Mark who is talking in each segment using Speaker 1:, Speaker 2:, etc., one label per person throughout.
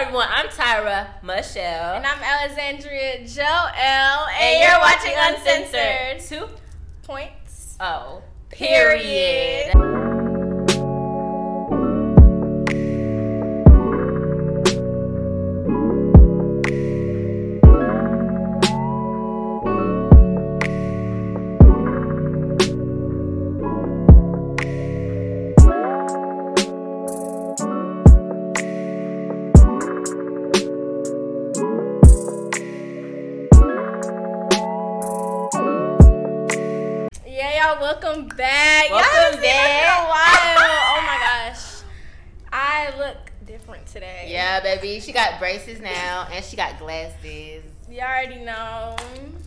Speaker 1: everyone. I'm Tyra Michelle.
Speaker 2: And I'm Alexandria Joel. And,
Speaker 1: And
Speaker 2: you're watching Uncensored.
Speaker 1: Two.
Speaker 2: Points.
Speaker 1: Oh.
Speaker 2: Period.
Speaker 1: Period.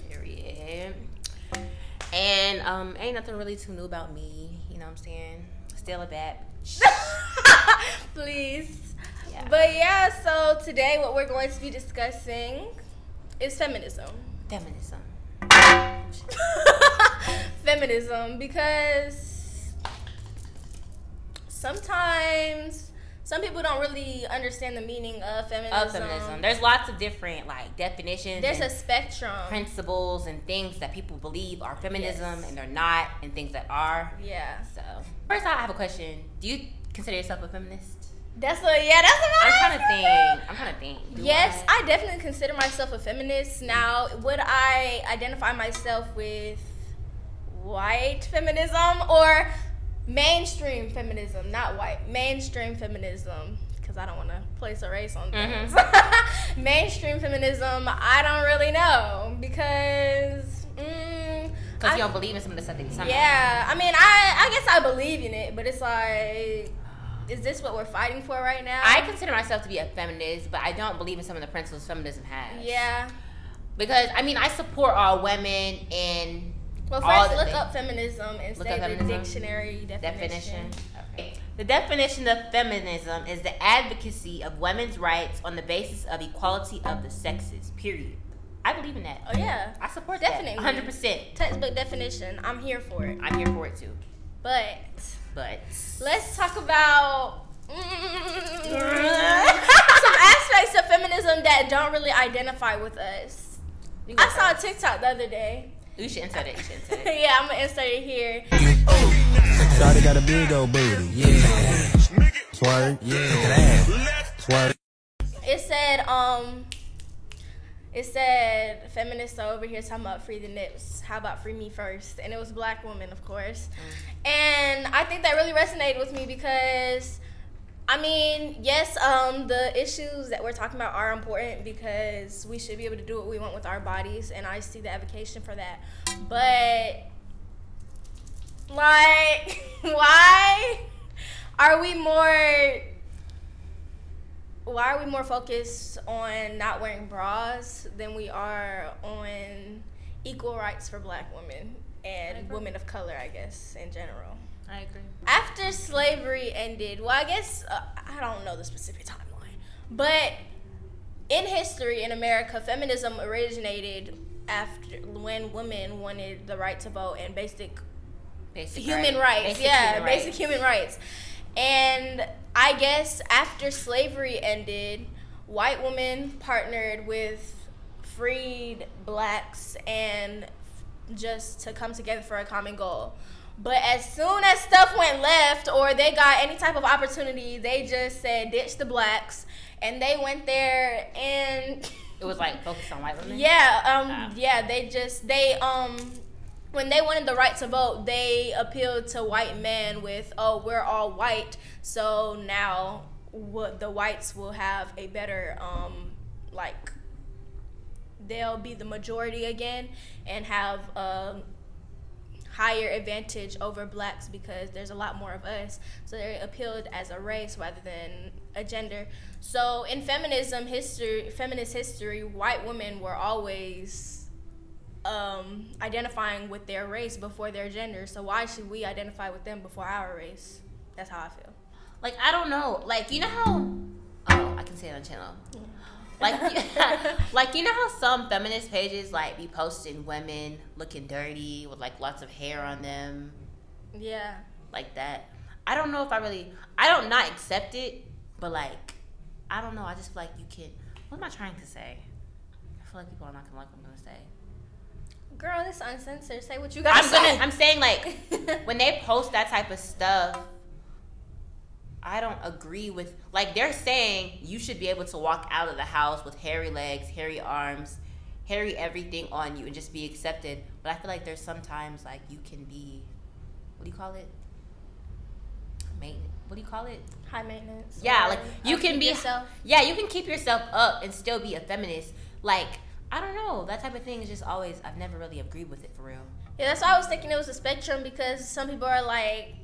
Speaker 1: Period. And um, ain't nothing really too new about me. You know what I'm saying? Still a bad.
Speaker 2: Please.
Speaker 1: Yeah.
Speaker 2: But yeah, so today what we're going to be discussing is feminism.
Speaker 1: Feminism.
Speaker 2: feminism because sometimes some people don't really understand the meaning of feminism.
Speaker 1: Of feminism. There's lots of different like definitions.
Speaker 2: There's a spectrum.
Speaker 1: principles and things that people believe are feminism
Speaker 2: Yes.
Speaker 1: and they're not, and things that are.
Speaker 2: Yeah.
Speaker 1: So, first, I have a question. Do you consider yourself a feminist?
Speaker 2: That's what yeah, that's what
Speaker 1: I'm
Speaker 2: I'm
Speaker 1: trying to think. I'm trying to think. Do
Speaker 2: Yes,
Speaker 1: I?
Speaker 2: I definitely consider myself a feminist. Now, would I identify myself with white feminism or mainstream feminism? Not white, mainstream feminism. Because I don't want to place a race on
Speaker 1: Mhm.
Speaker 2: things. mainstream feminism, I don't really know because. Mm,
Speaker 1: Because
Speaker 2: I-
Speaker 1: you don't believe in some of the stuff that you
Speaker 2: yeah, I mean, I I guess I believe in it, but it's like, is this what we're fighting for right now?
Speaker 1: I consider myself to be a feminist, but I don't believe in some of the principles feminism has.
Speaker 2: yeah.
Speaker 1: Because I mean, I support all women in
Speaker 2: Well, first look
Speaker 1: things.
Speaker 2: up feminism and
Speaker 1: Look
Speaker 2: say the dictionary definition.
Speaker 1: definition. Okay. The definition of feminism is the advocacy of women's rights on the basis of equality of the sexes. Period. I believe in that.
Speaker 2: Oh yeah,
Speaker 1: I support
Speaker 2: Definitely.
Speaker 1: that. 100. percent
Speaker 2: textbook definition. I'm here for it.
Speaker 1: I'm here for it too.
Speaker 2: But
Speaker 1: But
Speaker 2: let's talk about some aspects of feminism that don't really identify with us. I saw a. TikTok the other day.
Speaker 1: You should insert it. You should insert it.
Speaker 2: yeah, I'm gonna insert it here.
Speaker 3: Shawty got a big old booty, yeah. Swerve, yeah. Swerve.
Speaker 2: It said, um, it said feminists are over here talking about free the nips. How about free me first? And it was black women, of course. And I think that really resonated with me because, I mean, yes, um, the issues that we're talking about are important because we should be able to do what we want with our bodies, and I see the advocation for that. But like, why are we more why are we more focused on not wearing bras than we are on equal rights for black women and women of color, I guess, in general?
Speaker 1: I agree.
Speaker 2: After slavery ended, well, I guess uh, I don't know the specific timeline, but in history in America, feminism originated after when women wanted the right to vote and basic
Speaker 1: Basic
Speaker 2: human
Speaker 1: right-
Speaker 2: rights.
Speaker 1: basic
Speaker 2: yeah,
Speaker 1: human
Speaker 2: basic
Speaker 1: rights.
Speaker 2: human rights. And I guess after slavery ended, white women partnered with freed blacks and just to come together for a common goal. But as soon as stuff went left or they got any type of opportunity, they just said ditch the blacks and they went there and
Speaker 1: It was like focused on white women.
Speaker 2: yeah, um,
Speaker 1: Ah.
Speaker 2: yeah. They just they um, when they wanted the right to vote, they appealed to white men with, "Oh, we're all white, so now what the whites will have a better um, like they'll be the majority again and have a higher advantage over blacks because there's a lot more of us. So they're appealed as a race rather than a gender. So in feminism history, feminist history, white women were always um, identifying with their race before their gender. So why should we identify with them before our race? That's how I feel.
Speaker 1: Like I don't know. Like you know how? Oh, I can say it on channel. Like, like you know how some feminist pages like be posting women looking dirty with like lots of hair on them,
Speaker 2: Yeah.
Speaker 1: like that. I don't know if I really. I don't not accept it, but like, I don't know. I just feel like you can. What am I trying to say? I feel like people are not gonna like what I'm gonna say.
Speaker 2: Girl, this uncensored. Say what you got
Speaker 1: I'm
Speaker 2: say.
Speaker 1: gonna. I'm saying like when they post that type of stuff, I don't agree with. Like they're saying you should be able to walk out of the house with hairy legs, hairy arms, hairy everything on you, and just be accepted. But I feel like there's sometimes like you can be. What do you call it? Maintenance. What do you call it?
Speaker 2: High maintenance.
Speaker 1: Yeah, like you can be
Speaker 2: yourself.
Speaker 1: Yeah, you can keep yourself up and still be a feminist. Like I don't know, that type of thing is just always. I've never really agreed with it for real.
Speaker 2: Yeah, that's why I was thinking it was a spectrum because some people are like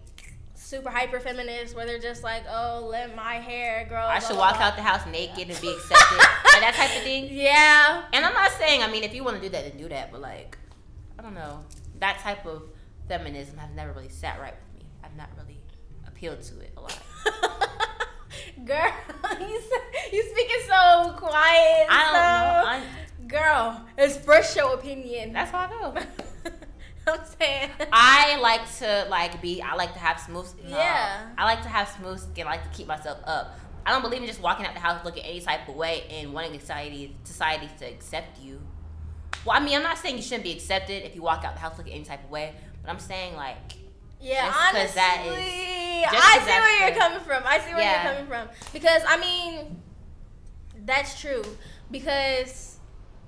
Speaker 2: super hyper feminist where they're just like, oh, let my hair grow.
Speaker 1: I
Speaker 2: blah,
Speaker 1: should
Speaker 2: blah,
Speaker 1: walk
Speaker 2: blah.
Speaker 1: out the house naked and be accepted, like that type of thing.
Speaker 2: Yeah.
Speaker 1: And I'm not saying, I mean, if you want to do that, then do that. But like, I don't know, that type of feminism has never really sat right with me. I've not really appealed to it a lot.
Speaker 2: Girl, you you speaking so quiet.
Speaker 1: I don't know. I'm,
Speaker 2: Girl, express your opinion.
Speaker 1: that's how I go.
Speaker 2: I'm saying.
Speaker 1: I like to like be. I like to have smooth. No,
Speaker 2: Yeah.
Speaker 1: I like to have smooth skin. I like to keep myself up. I don't believe in just walking out the house looking any type of way and wanting society society to accept you. Well, I mean, I'm not saying you shouldn't be accepted if you walk out the house looking any type of way, but I'm saying like
Speaker 2: Yeah, honestly,
Speaker 1: that is-
Speaker 2: I see where you're
Speaker 1: the-
Speaker 2: coming from. I see where
Speaker 1: Yeah.
Speaker 2: you're coming from because I mean, that's true. Because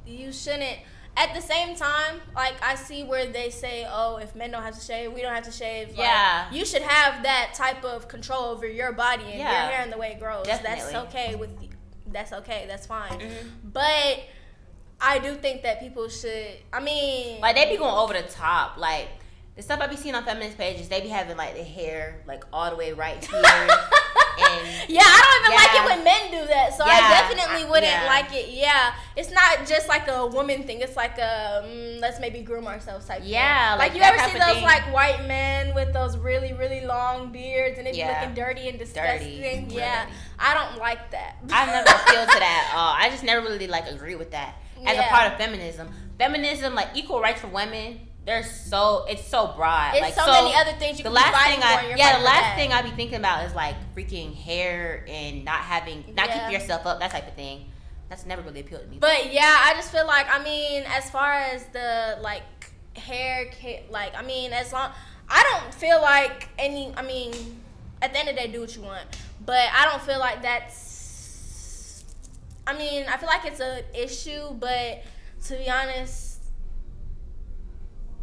Speaker 2: you shouldn't. At the same time, like I see where they say, "Oh, if men don't have to shave, we don't have to shave." Like,
Speaker 1: Yeah.
Speaker 2: you should have that type of control over your body and
Speaker 1: Yeah.
Speaker 2: your hair and the way it grows.
Speaker 1: Definitely.
Speaker 2: That's okay with. You. That's okay. That's fine.
Speaker 1: Mhm.
Speaker 2: But I do think that people should. I mean,
Speaker 1: like they be going over the top. Like the stuff I be seeing on feminist pages, they be having like the hair like all the way right here.
Speaker 2: Yeah, I don't even
Speaker 1: Yeah.
Speaker 2: like it when men do that. So I definitely wouldn't
Speaker 1: yeah.
Speaker 2: like it. Yeah, it's not just like a woman thing. It's like a mm, let's maybe groom ourselves type.
Speaker 1: Yeah,
Speaker 2: thing.
Speaker 1: like
Speaker 2: like, you ever see those
Speaker 1: thing.
Speaker 2: like white men with those really really long beards and be
Speaker 1: Yeah.
Speaker 2: looking dirty and disgusting.
Speaker 1: real
Speaker 2: yeah,
Speaker 1: dirty.
Speaker 2: I don't like that.
Speaker 1: I never appealed to that at all. I just never really like agree with that as a part of feminism. Feminism, like equal rights for women, they're so it's so broad.
Speaker 2: It's
Speaker 1: like
Speaker 2: so, many other things you
Speaker 1: the
Speaker 2: can
Speaker 1: last thing
Speaker 2: for.
Speaker 1: I yeah the last thing I'd be thinking about is like freaking hair and not having not
Speaker 2: Yeah.
Speaker 1: keeping yourself up that type of thing. That's never really appealed to me.
Speaker 2: But yeah, I just feel like I mean, as far as the like hair, like I mean, as long I don't feel like any. I mean, at the end of the day, do what you want. But I don't feel like that's. I mean, I feel like it's an issue, but to be honest,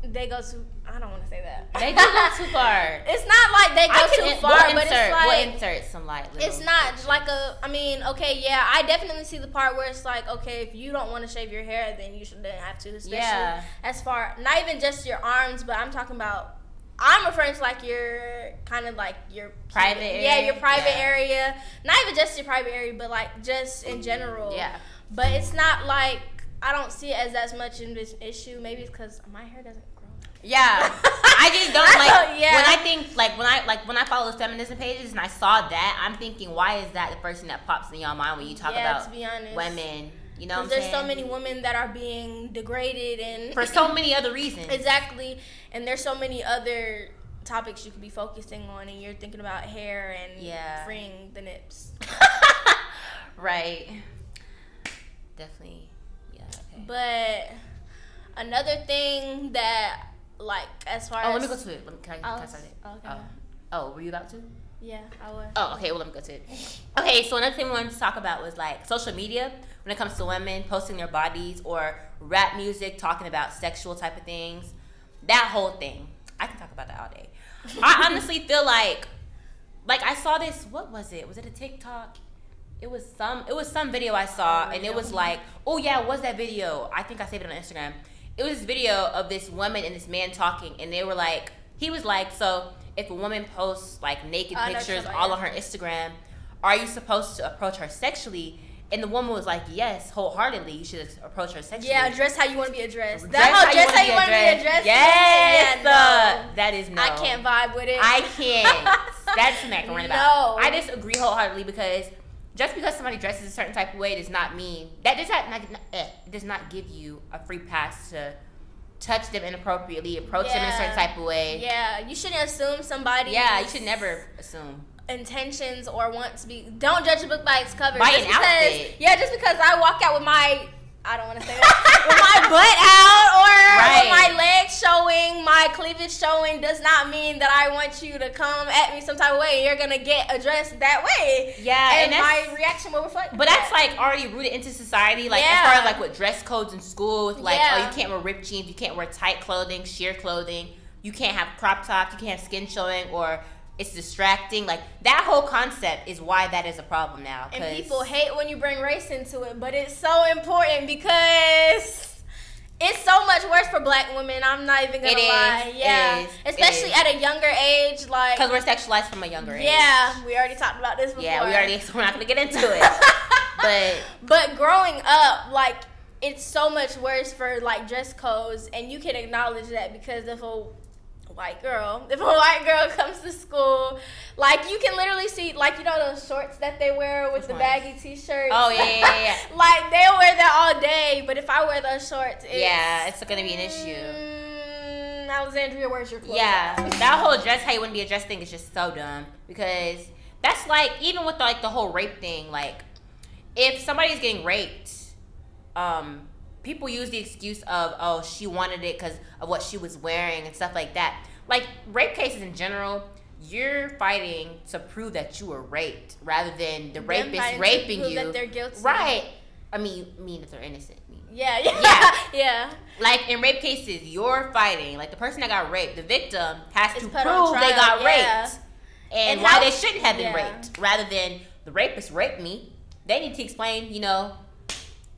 Speaker 2: they go too. I don't want to say that.
Speaker 1: they do go too far.
Speaker 2: It's not like they go too
Speaker 1: in-
Speaker 2: far,
Speaker 1: we'll
Speaker 2: but
Speaker 1: insert,
Speaker 2: it's like
Speaker 1: we'll insert some like
Speaker 2: it's not
Speaker 1: pictures.
Speaker 2: like a. I mean, okay, yeah, I definitely see the part where it's like, okay, if you don't want to shave your hair, then you shouldn't have to. Especially
Speaker 1: Yeah.
Speaker 2: as far, not even just your arms, but I'm talking about. I'm referring to like your kind of like your
Speaker 1: Private area.
Speaker 2: Yeah, your private
Speaker 1: Yeah.
Speaker 2: area. Not even just your private area, but like just in general.
Speaker 1: yeah.
Speaker 2: But it's not like I don't see it as as much of this issue. Maybe it's because my hair doesn't grow.
Speaker 1: Yeah, I just don't like
Speaker 2: Yeah.
Speaker 1: when I think like when I like when I follow feminism pages and I saw that I'm thinking why is that the first thing that pops in your mind when you talk
Speaker 2: yeah,
Speaker 1: about
Speaker 2: to be honest,
Speaker 1: women? You know,
Speaker 2: there's
Speaker 1: saying?
Speaker 2: so many women that are being degraded and
Speaker 1: for so many other reasons.
Speaker 2: Exactly. And there's so many other topics you could be focusing on and you're thinking about hair and
Speaker 1: Yeah.
Speaker 2: freeing the nips.
Speaker 1: right. Definitely.
Speaker 2: But another thing that like as far
Speaker 1: oh,
Speaker 2: as oh, as
Speaker 1: let me go to it. Let me, can I, can I start it?
Speaker 2: oh, okay.
Speaker 1: Oh. oh, were you about to?
Speaker 2: Yeah, I would.
Speaker 1: Oh, okay. Well, let me go to it. Okay, so another thing we wanted to talk about was like social media when it comes to women posting their bodies or rap music talking about sexual type of things. That whole thing. I can talk about that all day. I honestly feel like, like I saw this. What was it? Was it a TikTok? It was some. It was some video I saw, oh, and it was like, oh yeah, what's that video? I think I saved it on Instagram. It was this video of this woman and this man talking, and they were like, he was like, so if a woman posts like naked oh,
Speaker 2: I know what you're
Speaker 1: pictures all on her Instagram, are you supposed to approach her sexually? And the woman was like, yes, wholeheartedly, you should approach her sexually.
Speaker 2: Yeah, dress how you want to be addressed.
Speaker 1: That's
Speaker 2: That whole dress how you want to be
Speaker 1: addressed.
Speaker 2: addressed.
Speaker 1: Yes,
Speaker 2: yeah, no.
Speaker 1: that is no.
Speaker 2: I can't vibe with it.
Speaker 1: I can't. That's something I can about.
Speaker 2: No.
Speaker 1: I disagree wholeheartedly because just because somebody dresses a certain type of way does not mean that does not, not eh, does not give you a free pass to touch them inappropriately, approach them in a certain type of way.
Speaker 2: Yeah, you shouldn't assume somebody.
Speaker 1: Yeah, you should never assume.
Speaker 2: intentions or want to be don't judge a book by its cover.
Speaker 1: By
Speaker 2: just
Speaker 1: an
Speaker 2: because,
Speaker 1: outfit.
Speaker 2: Yeah, just because I walk out with my I don't want to say that with my butt out or
Speaker 1: Right.
Speaker 2: my legs showing, my cleavage showing does not mean that I want you to come at me some type of way. You're gonna get addressed that way.
Speaker 1: Yeah,
Speaker 2: and,
Speaker 1: and
Speaker 2: my reaction will reflect.
Speaker 1: But that's like already rooted into society. Like
Speaker 2: Yeah.
Speaker 1: as far as like with dress codes in school, with like
Speaker 2: Yeah.
Speaker 1: oh you can't wear ripped jeans, you can't wear tight clothing, sheer clothing, you can't have crop tops, you can't have skin showing, or it's distracting. Like that whole concept is why that is a problem now.
Speaker 2: And people hate when you bring race into it, but it's so important because it's so much worse for black women. I'm not even gonna
Speaker 1: It is,
Speaker 2: lie.
Speaker 1: it
Speaker 2: Yeah,
Speaker 1: is,
Speaker 2: especially
Speaker 1: is.
Speaker 2: at a younger age. Like,
Speaker 1: because we're sexualized from a younger age.
Speaker 2: yeah, we already talked about this before.
Speaker 1: Yeah, we already. So we're not gonna get into it. but
Speaker 2: but growing up, like, it's so much worse for like dress codes, and you can acknowledge that because if a white girl, if a white girl comes to school, like you can literally see, like you know those shorts that they wear with
Speaker 1: Which
Speaker 2: the
Speaker 1: ones?
Speaker 2: baggy t-shirts.
Speaker 1: Oh, yeah, yeah, yeah.
Speaker 2: like they'll wear that all day, but if I wear those shorts, it's,
Speaker 1: yeah, it's gonna be an issue.
Speaker 2: Mm, Alexandria, where's your clothes?
Speaker 1: Yeah, that whole dress how you wouldn't be a dress thing is just so dumb because that's like even with like the whole rape thing. Like, if somebody's getting raped, um, people use the excuse of oh she wanted it because of what she was wearing and stuff like that. Like rape cases in general, you're fighting to prove that you were raped rather than the
Speaker 2: Them
Speaker 1: rapist raping you.
Speaker 2: that they're guilty.
Speaker 1: Right. I mean, mean if they're innocent.
Speaker 2: Yeah, yeah,
Speaker 1: Yeah.
Speaker 2: yeah.
Speaker 1: like in rape cases, you're fighting. Like the person that got raped, the victim has
Speaker 2: It's
Speaker 1: to prove they got
Speaker 2: yeah.
Speaker 1: raped and,
Speaker 2: And
Speaker 1: why
Speaker 2: how-
Speaker 1: they shouldn't have been
Speaker 2: yeah.
Speaker 1: raped, rather than the rapist raped me. They need to explain, you know,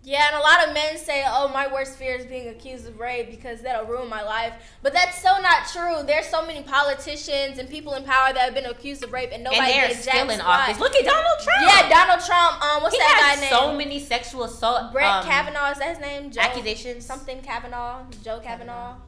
Speaker 2: Yeah, and a lot of men say, "Oh, my worst fear is being accused of rape because that'll ruin my life." But that's so not true. There's so many politicians and people in power that have been accused of rape, and nobody
Speaker 1: and they're still in office. Look at Donald Trump.
Speaker 2: Yeah, Donald Trump. Um, what's
Speaker 1: he
Speaker 2: that
Speaker 1: has
Speaker 2: guy name?
Speaker 1: so many sexual assault
Speaker 2: Brett
Speaker 1: um,
Speaker 2: Kavanaugh is that his name? Joe,
Speaker 1: accusations.
Speaker 2: Something Kavanaugh. Joe Kavanaugh.
Speaker 1: Know.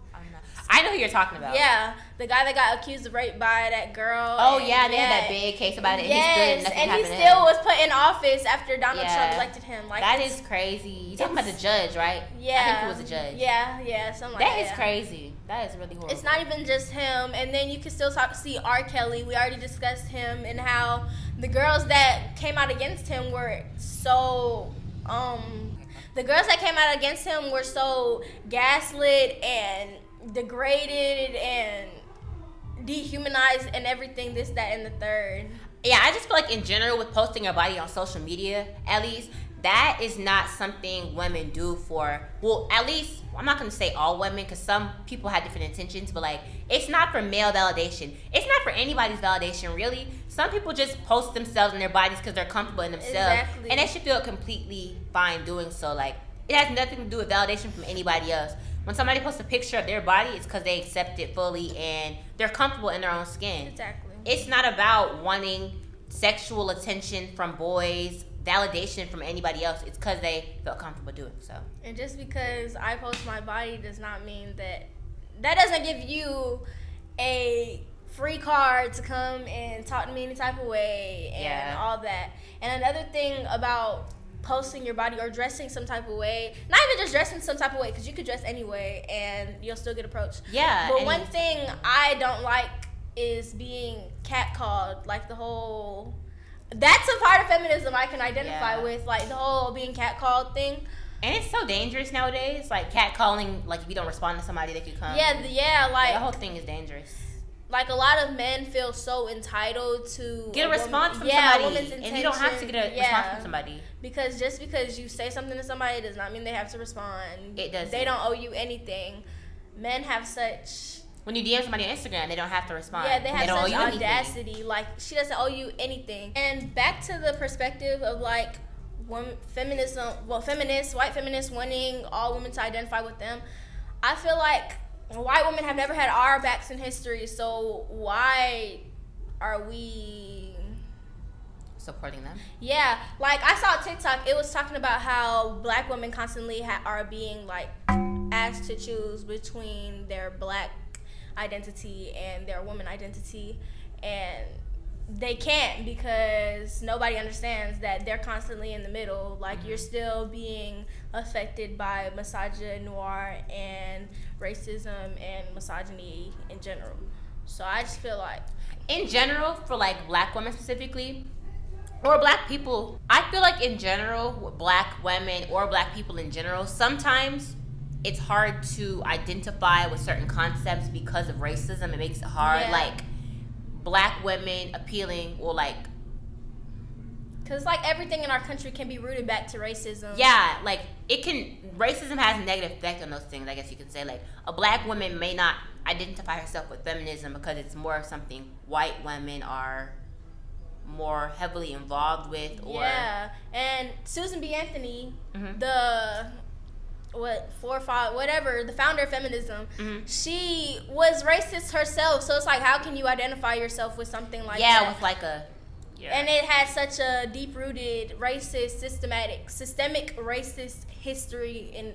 Speaker 1: I know who you're talking about.
Speaker 2: Yeah, the guy that got accused of rape by that girl.
Speaker 1: Oh yeah, they had that big case about it. And
Speaker 2: yes,
Speaker 1: he stood and
Speaker 2: and he still was put in office after Donald
Speaker 1: Yeah.
Speaker 2: Trump elected him. Like
Speaker 1: that is crazy. You talking about the judge, right?
Speaker 2: Yeah,
Speaker 1: I think he was a judge.
Speaker 2: Yeah, yeah, something
Speaker 1: That
Speaker 2: like
Speaker 1: is
Speaker 2: that.
Speaker 1: crazy. That is really horrible.
Speaker 2: It's not even just him, and then you can still talk see R. Kelly. We already discussed him and how the girls that came out against him were so um the girls that came out against him were so gaslit and degraded and dehumanized and everything this that and the third
Speaker 1: yeah, I just feel like in general with posting your body on social media, at least that is not something women do for. Well, at least I'm not gonna say all women because some people have different intentions, but like it's not for male validation. It's not for anybody's validation, really. Some people just post themselves and their bodies because they're comfortable in themselves,
Speaker 2: Exactly.
Speaker 1: and they should feel completely fine doing so. Like it has nothing to do with validation from anybody else. When somebody posts a picture of their body, it's because they accept it fully and they're comfortable in their own skin
Speaker 2: exactly
Speaker 1: it's not about wanting sexual attention from boys, validation from anybody else. It's because they felt comfortable doing so.
Speaker 2: And just because I post my body does not mean that that doesn't give you a free card to come and talk to me any type of way and
Speaker 1: Yeah.
Speaker 2: all that. And another thing about posting your body or dressing some type of way, not even just dressing some type of way, because you could dress anyway and you'll still get approached.
Speaker 1: Yeah.
Speaker 2: But one thing I don't like is being catcalled, like the whole. That's a part of feminism I can identify
Speaker 1: Yeah.
Speaker 2: with, like the whole being catcalled thing.
Speaker 1: and it's so dangerous nowadays. Like catcalling, like if you don't respond to somebody, they could come.
Speaker 2: Yeah, yeah, like
Speaker 1: the whole thing is dangerous.
Speaker 2: Like a lot of men feel so entitled to
Speaker 1: Get a
Speaker 2: woman-
Speaker 1: response from
Speaker 2: yeah, a
Speaker 1: somebody, and you don't have to get a
Speaker 2: intention.
Speaker 1: response from somebody.
Speaker 2: because just because you say something to somebody does not mean they have to respond.
Speaker 1: It doesn't.
Speaker 2: They don't owe you anything. Men have such
Speaker 1: When you DM somebody on Instagram, they don't have to respond.
Speaker 2: yeah, they have
Speaker 1: don't owe
Speaker 2: such
Speaker 1: you anything.
Speaker 2: audacity. Like she doesn't owe you anything. And back to the perspective of like women, feminism, well, feminists, white feminists wanting all women to identify with them. I feel like white women have never had our backs in history, so why are we?
Speaker 1: Supporting them.
Speaker 2: Yeah, like I saw TikTok. It was talking about how black women constantly ha- are being like asked to choose between their black identity and their woman identity, and they can't because nobody understands that they're constantly in the middle. Like you're mm-hmm. still being affected by misogynoir and racism and misogyny in general. So I just feel like
Speaker 1: in general, for like black women specifically, or black people, I feel like in general, black women or black people in general, sometimes it's hard to identify with certain concepts because of racism. It makes it hard.
Speaker 2: Yeah.
Speaker 1: Like black women appealing or like
Speaker 2: Because like everything in our country can be rooted back to racism.
Speaker 1: yeah, like it can racism has a negative effect on those things. I guess you could say like a black woman may not identify herself with feminism because it's more of something white women are more heavily involved with or
Speaker 2: Yeah, and Susan B. Anthony,
Speaker 1: Mhm.
Speaker 2: the what four five whatever the founder of feminism,
Speaker 1: Mhm.
Speaker 2: she was racist herself. So it's like, how can you identify yourself with something like
Speaker 1: yeah,
Speaker 2: that?
Speaker 1: with like a yeah.
Speaker 2: and it had such a deep rooted racist, systematic, systemic racist history. And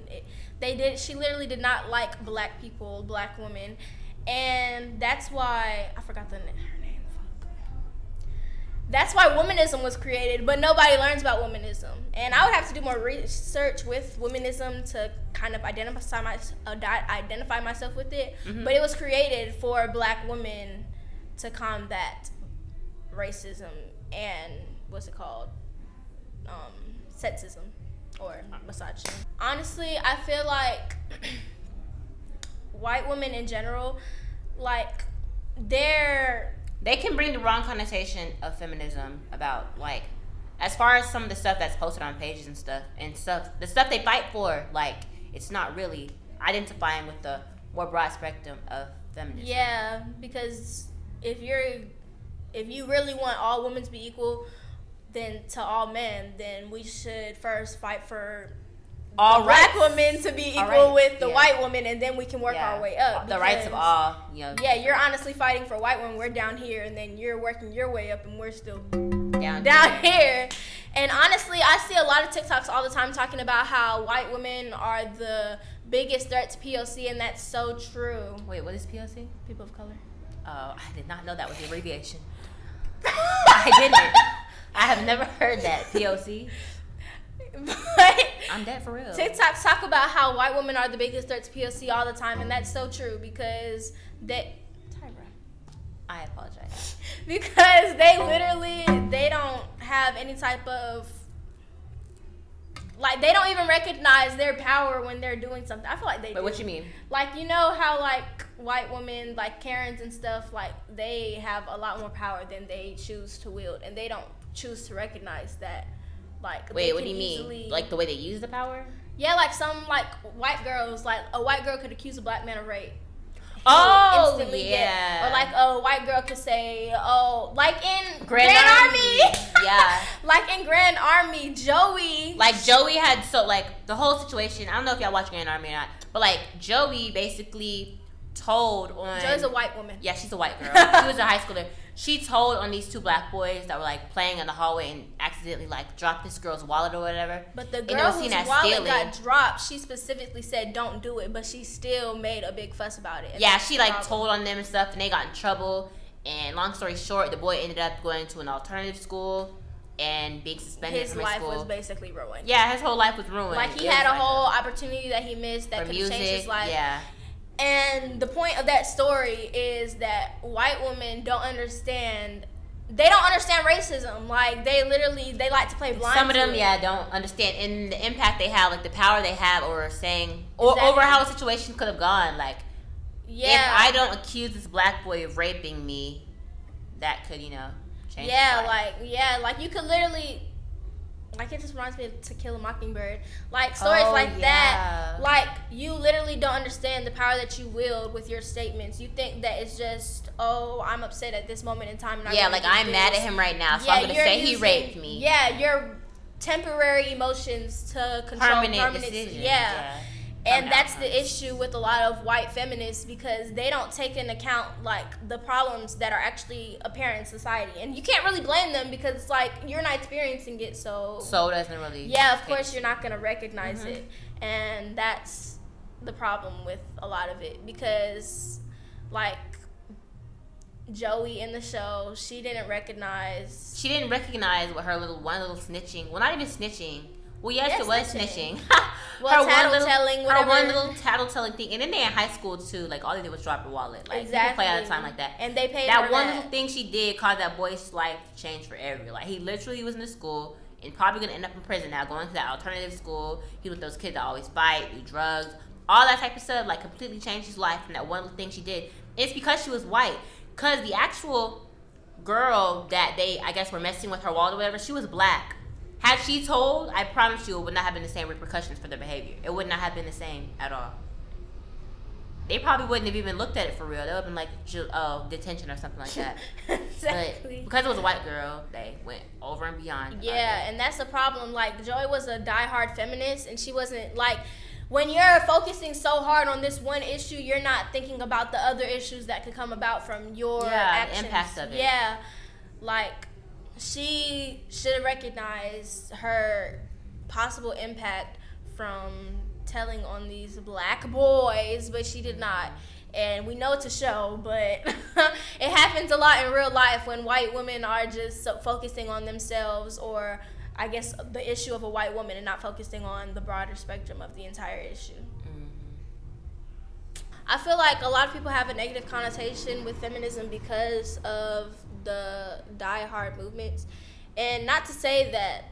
Speaker 2: they did, she literally did not like black people, black women. And that's why, I forgot the, her name. That's why womanism was created, but nobody learns about womanism. And I would have to do more research with womanism to kind of identify, my, uh, identify myself with it.
Speaker 1: Mhm.
Speaker 2: But it was created for black women to combat racism and what's it called? Um, sexism or misogyny. Honestly i feel like white women in general like they're
Speaker 1: they can bring the wrong connotation of feminism about like as far as some of the stuff that's posted on pages and stuff and stuff the stuff they fight for like it's not really identifying with the more broad spectrum of feminism.
Speaker 2: Yeah because if you're if you really want all women to be equal then to all men then we should first fight for
Speaker 1: all
Speaker 2: black women to be equal
Speaker 1: rights,
Speaker 2: with the
Speaker 1: yeah.
Speaker 2: white woman and then we can work
Speaker 1: Yeah.
Speaker 2: our way up
Speaker 1: the rights of all you know
Speaker 2: yeah you're honestly fighting for white women we're down here and then you're working your way up and we're still
Speaker 1: down,
Speaker 2: down here. And honestly, I see a lot of TikToks all the time talking about how white women are the biggest threat to POC, and that's so true.
Speaker 1: wait what is poc
Speaker 2: People of color.
Speaker 1: oh i did not know that was the abbreviation i didn't i have never heard that poc
Speaker 2: but
Speaker 1: i'm dead for real
Speaker 2: TikToks talk about how white women are the biggest threat to POC all the time, and that's so true because they. Tyra.
Speaker 1: i apologize
Speaker 2: Because they literally they don't have any type of like they don't even recognize their power when they're doing something. I feel like they
Speaker 1: but
Speaker 2: do.
Speaker 1: what you mean
Speaker 2: Like you know how like white women like Karens and stuff like they have a lot more power than they choose to wield and they don't choose to recognize that like
Speaker 1: wait what do you mean like the way they use the power
Speaker 2: yeah like some like white girls like a white girl could accuse a black man of rape
Speaker 1: Oh
Speaker 2: instantly get-
Speaker 1: yeah.
Speaker 2: or like a white girl could say oh like in
Speaker 1: Grand
Speaker 2: Grand,
Speaker 1: Army.
Speaker 2: Army,
Speaker 1: Yeah.
Speaker 2: like in Grand Army Joey
Speaker 1: like Joey had so like the whole situation. I don't know if y'all watch Grand Army or not, but like Joey basically told on.
Speaker 2: Joey's a white woman
Speaker 1: yeah, she's a white girl. she was a high schooler. She told on these two black boys that were like playing in the hallway and accidentally like dropped this girl's wallet or whatever.
Speaker 2: But the girl whose wallet
Speaker 1: stealing.
Speaker 2: got dropped, she specifically said don't do it, but she still made a big fuss about it.
Speaker 1: Yeah, she like
Speaker 2: problem.
Speaker 1: told on them and stuff, and they got in trouble. And long story short, the boy ended up going to an alternative school and being suspended
Speaker 2: his
Speaker 1: from his
Speaker 2: life
Speaker 1: school.
Speaker 2: was basically ruined.
Speaker 1: yeah, his whole life was ruined.
Speaker 2: Like he
Speaker 1: It
Speaker 2: had a
Speaker 1: like
Speaker 2: whole opportunity that he missed that could
Speaker 1: change
Speaker 2: his life.
Speaker 1: Yeah,
Speaker 2: And the point of that story is that white women don't understand. They don't understand racism. Like they literally they like to play blind.
Speaker 1: Some of them, yeah, don't understand and the impact they have, like the power they have or saying or
Speaker 2: Exactly.
Speaker 1: over how a situation could have gone. Like,
Speaker 2: Yeah.
Speaker 1: if I don't accuse this black boy of raping me, that could, you know, change.
Speaker 2: Yeah, like yeah, like you could literally like it just reminds me of To Kill a Mockingbird. Like stories
Speaker 1: Oh,
Speaker 2: like that. Like you literally don't understand the power that you wield with your statements. You think that it's just, oh, I'm upset at this moment in time
Speaker 1: yeah, like I'm mad at him right now, so
Speaker 2: Yeah,
Speaker 1: I'm gonna say he
Speaker 2: using-
Speaker 1: raped me.
Speaker 2: Yeah, your temporary emotions to control
Speaker 1: permanent,
Speaker 2: permanent,
Speaker 1: decisions.
Speaker 2: yeah.
Speaker 1: Permanent
Speaker 2: And that's the issue with a lot of white feminists because they don't take into account like the problems that are actually apparent in society. And you can't really blame them because it's like you're not experiencing it, so,
Speaker 1: So doesn't really.
Speaker 2: yeah, of course you're not gonna recognize
Speaker 1: Mhm.
Speaker 2: it. And that's the problem with a lot of it because like Joey in the show, she didn't recognize
Speaker 1: She didn't recognize what her little one little snitching. Well, not even snitching. Well, yes,
Speaker 2: Yes,
Speaker 1: it was
Speaker 2: snitching.
Speaker 1: snitching.
Speaker 2: Well,
Speaker 1: one little,
Speaker 2: tattletelling,
Speaker 1: her one little tattletailing thing, and then they in high school too. Like all they did was drop her wallet. Like people play all the time like that.
Speaker 2: And they paid
Speaker 1: that
Speaker 2: her
Speaker 1: one
Speaker 2: that.
Speaker 1: little thing she did caused that boy's life to change forever. Like he literally was in the school and probably gonna end up in prison now, going to that alternative school. He was those kids that always fight, do drugs, all that type of stuff. Like completely changed his life from that one little thing she did. It's because she was white. Cause the actual girl that they, I guess, were messing with her wallet or whatever, she was black. Had she told, I promise you, it would not have been the same repercussions for their behavior. It would not have been the same at all. They probably wouldn't have even looked at it for real. They would have been like, oh, detention or something like that.
Speaker 2: exactly.
Speaker 1: But because it was a white girl, they went over and beyond.
Speaker 2: Yeah, and that's the problem. Like Joy was a diehard feminist, and she wasn't like. When you're focusing so hard on this one issue, you're not thinking about the other issues that could come about from your
Speaker 1: Yeah, the
Speaker 2: actions.
Speaker 1: impact of it.
Speaker 2: Yeah, like she should have recognized her possible impact from telling on these black boys, but she did not. And we know it's a show, but it happens a lot in real life when white women are just so focusing on themselves or I guess the issue of a white woman and not focusing on the broader spectrum of the entire issue. I feel like a lot of people have a negative connotation with feminism because of the die-hard movements. And not to say that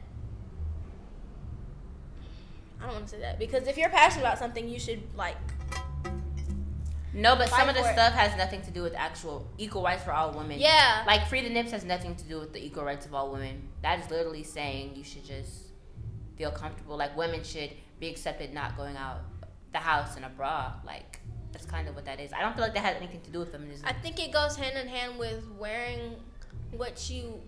Speaker 2: I don't want to say that because if you're passionate about something, you should like
Speaker 1: No, but some of the
Speaker 2: for it.
Speaker 1: stuff has nothing to do with actual equal rights for all women.
Speaker 2: Yeah.
Speaker 1: Like free the nips has nothing to do with the equal rights of all women. That is literally saying you should just feel comfortable. Like women should be accepted not going out the house in a bra. Like that's kind of what that is. I don't feel like that has anything to do with feminism.
Speaker 2: I think it goes hand in hand with wearing what you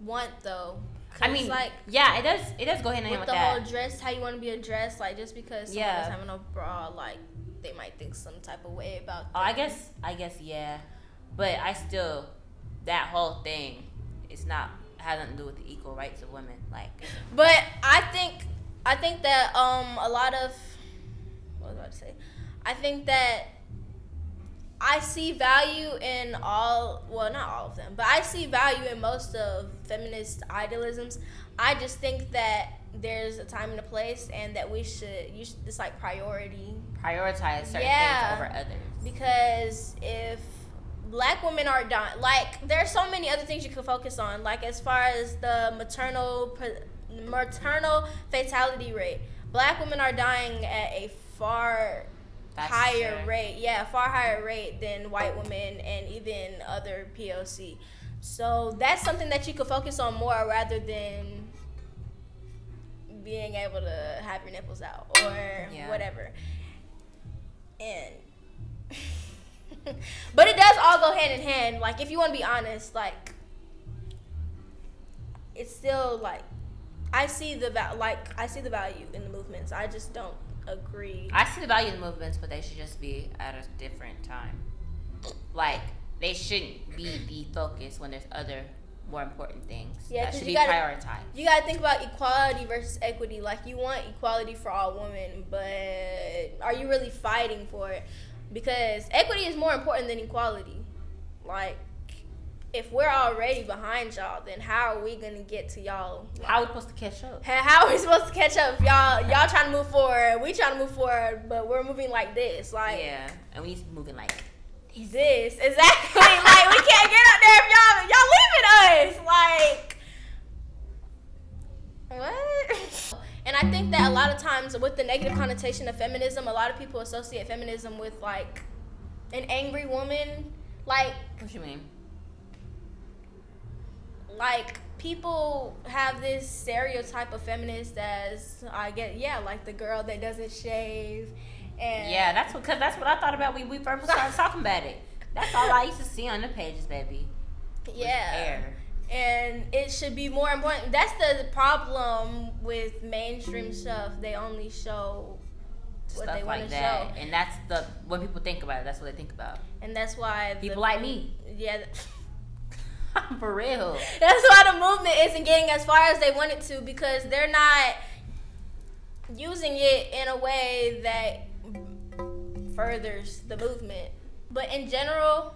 Speaker 2: want though.
Speaker 1: I mean,
Speaker 2: like
Speaker 1: yeah, it does. It does go hand in hand
Speaker 2: with
Speaker 1: with
Speaker 2: the whole
Speaker 1: that.
Speaker 2: dress, how you want to be addressed, like just because someone
Speaker 1: Yeah.
Speaker 2: having a bra, like they might think some type of way about.
Speaker 1: Oh, I guess, I guess, yeah. But I still, that whole thing, it's not has nothing to do with the equal rights of women. Like,
Speaker 2: But I think I think that um a lot of what was I about to say? I think that I see value in all well not all of them, but I see value in most of feminist idealisms. I just think that there's a time and a place and that we should you should it's like priority
Speaker 1: prioritize certain
Speaker 2: Yeah.
Speaker 1: things over others.
Speaker 2: because if black women are dying like there's so many other things you could focus on like as far as the maternal maternal fatality rate black women are dying at a far
Speaker 1: That's
Speaker 2: higher rate yeah far higher rate than white women and even other poc so that's something that you could focus on more rather than being able to have your nipples out or
Speaker 1: Yeah.
Speaker 2: whatever. And but it does all go hand in hand like if you want to be honest like it's still like i see the val- like i see the value in the movements i just don't agree
Speaker 1: I see the value in movements, but they should just be at a different time. Like, they shouldn't be the focus when there's other more important things
Speaker 2: Yeah,
Speaker 1: that should
Speaker 2: you
Speaker 1: be
Speaker 2: gotta-
Speaker 1: prioritized.
Speaker 2: you gotta think about equality versus equity like you want equality for all women but are you really fighting for it because equity is more important than equality like if we're already behind y'all then how are we gonna get to y'all
Speaker 1: How are we supposed to catch up?
Speaker 2: How- are we supposed to catch up? Y'all, y'all trying to move forward. We trying to move forward, but we're moving like this, like
Speaker 1: Yeah, and we need to be moving like
Speaker 2: this. Exactly. like we can't get up there if y'all y'all leaving us. Like what? And I think that a lot of times with the negative connotation of feminism, a lot of people associate feminism with like an angry woman. Like
Speaker 1: what you mean?
Speaker 2: Like people have this stereotype of feminist as I get yeah like the girl that doesn't shave and
Speaker 1: Yeah, that's because that's what I thought about when we first started talking about it. That's all I used to see on the pages, baby.
Speaker 2: yeah
Speaker 1: hair.
Speaker 2: and it should be more important that's the problem with mainstream stuff they only show what
Speaker 1: Stuff
Speaker 2: they want
Speaker 1: like
Speaker 2: to
Speaker 1: that,
Speaker 2: show
Speaker 1: and that's the when people think about it. That's what they think about.
Speaker 2: and that's why the-
Speaker 1: People like me.
Speaker 2: yeah
Speaker 1: For real.
Speaker 2: That's why the movement isn't getting as far as they want it to because they're not using it in a way that furthers the movement. But in general,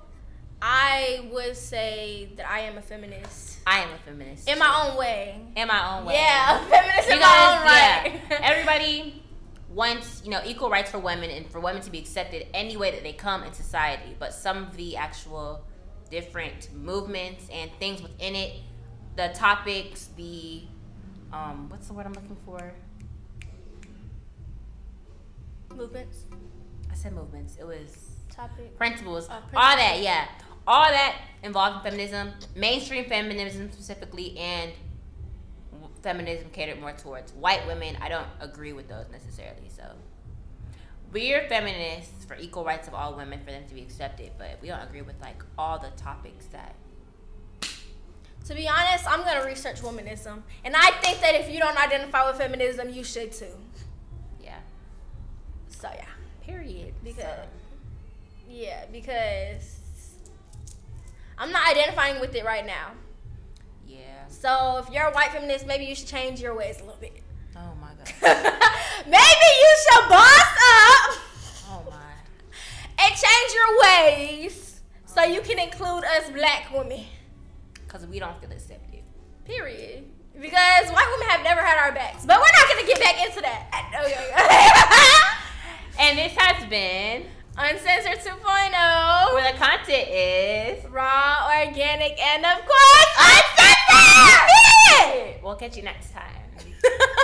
Speaker 2: I would say that I am a feminist
Speaker 1: I am a feminist.
Speaker 2: in my own way.
Speaker 1: in my own way.
Speaker 2: Yeah, a feminist in my own
Speaker 1: yeah,
Speaker 2: right.
Speaker 1: everybody wants you know equal rights for women and for women to be accepted any way that they come in society. But some of the actual different movements and things within it, the topics, the um, what's the word I'm looking for?
Speaker 2: Movements.
Speaker 1: I said movements. It was
Speaker 2: Topic.
Speaker 1: principles,
Speaker 2: Oh, principles.
Speaker 1: all that, yeah, all that involved in feminism, mainstream feminism specifically, and feminism catered more towards white women. I don't agree with those necessarily. So we're feminists for equal rights of all women for them to be accepted, but we don't agree with like all the topics that.
Speaker 2: To be honest, I'm gonna research womanism, and I think that if you don't identify with feminism, you should too.
Speaker 1: Yeah.
Speaker 2: So yeah,
Speaker 1: Period.
Speaker 2: because
Speaker 1: So,
Speaker 2: yeah, because I'm not identifying with it right now.
Speaker 1: yeah.
Speaker 2: So if you're a white feminist, maybe you should change your ways a little bit.
Speaker 1: Oh my god.
Speaker 2: maybe you should boss up
Speaker 1: Oh my.
Speaker 2: and change your ways so you can include us black women.
Speaker 1: Because we don't feel accepted.
Speaker 2: Period. Because white women have never had our backs. But we're not gonna get back into that. Okay.
Speaker 1: And this has been
Speaker 2: Uncensored 2.0.
Speaker 1: where the content is.
Speaker 2: Raw, organic, and of course, uncensored!
Speaker 1: We'll catch you next time.